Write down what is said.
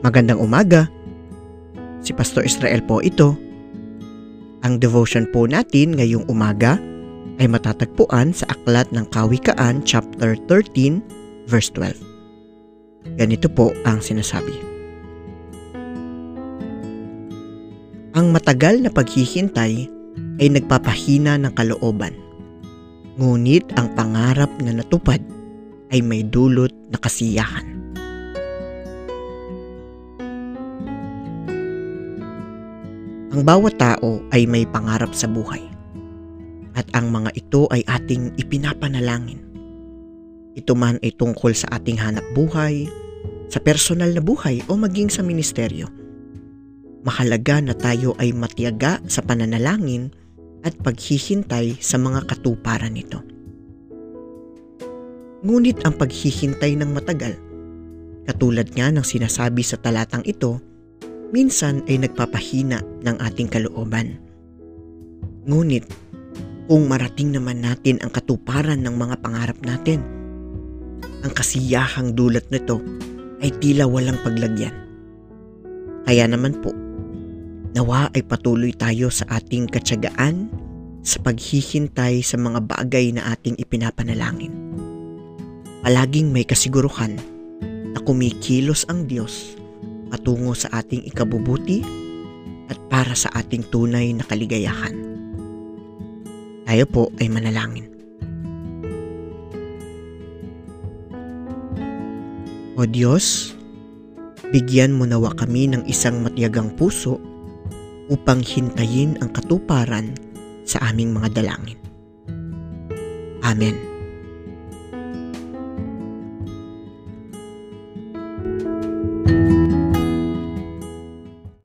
Magandang umaga. Si Pastor Israel po ito. Ang devotion po natin ngayong umaga ay matatagpuan sa Aklat ng Kawikaan chapter 13 verse 12. Ganito po ang sinasabi. Ang matagal na paghihintay ay nagpapahina ng kalooban. Ngunit ang pangarap na natupad ay may dulot na kasiyahan. Ang bawat tao ay may pangarap sa buhay. At ang mga ito ay ating ipinapanalangin. Ito man ay tungkol sa ating hanap buhay, sa personal na buhay o maging sa ministeryo. Mahalaga na tayo ay matiyaga sa pananalangin at paghihintay sa mga katuparan nito. Ngunit ang paghihintay ng matagal, katulad nga ng sinasabi sa talatang ito, minsan ay nagpapahina ng ating kalooban. Ngunit kung marating naman natin ang katuparan ng mga pangarap natin, ang kasiyahang dulot nito ay tila walang paglagyan. Kaya naman po, nawa ay patuloy tayo sa ating katsagaan sa paghihintay sa mga bagay na ating ipinapanalangin. Palaging may kasiguruhan na kumikilos ang Diyos patungo sa ating ikabubuti at para sa ating tunay na kaligayahan. Tayo po ay manalangin. O Diyos, bigyan mo nawa kami ng isang matiyagang puso upang hintayin ang katuparan sa aming mga dalangin. Amen.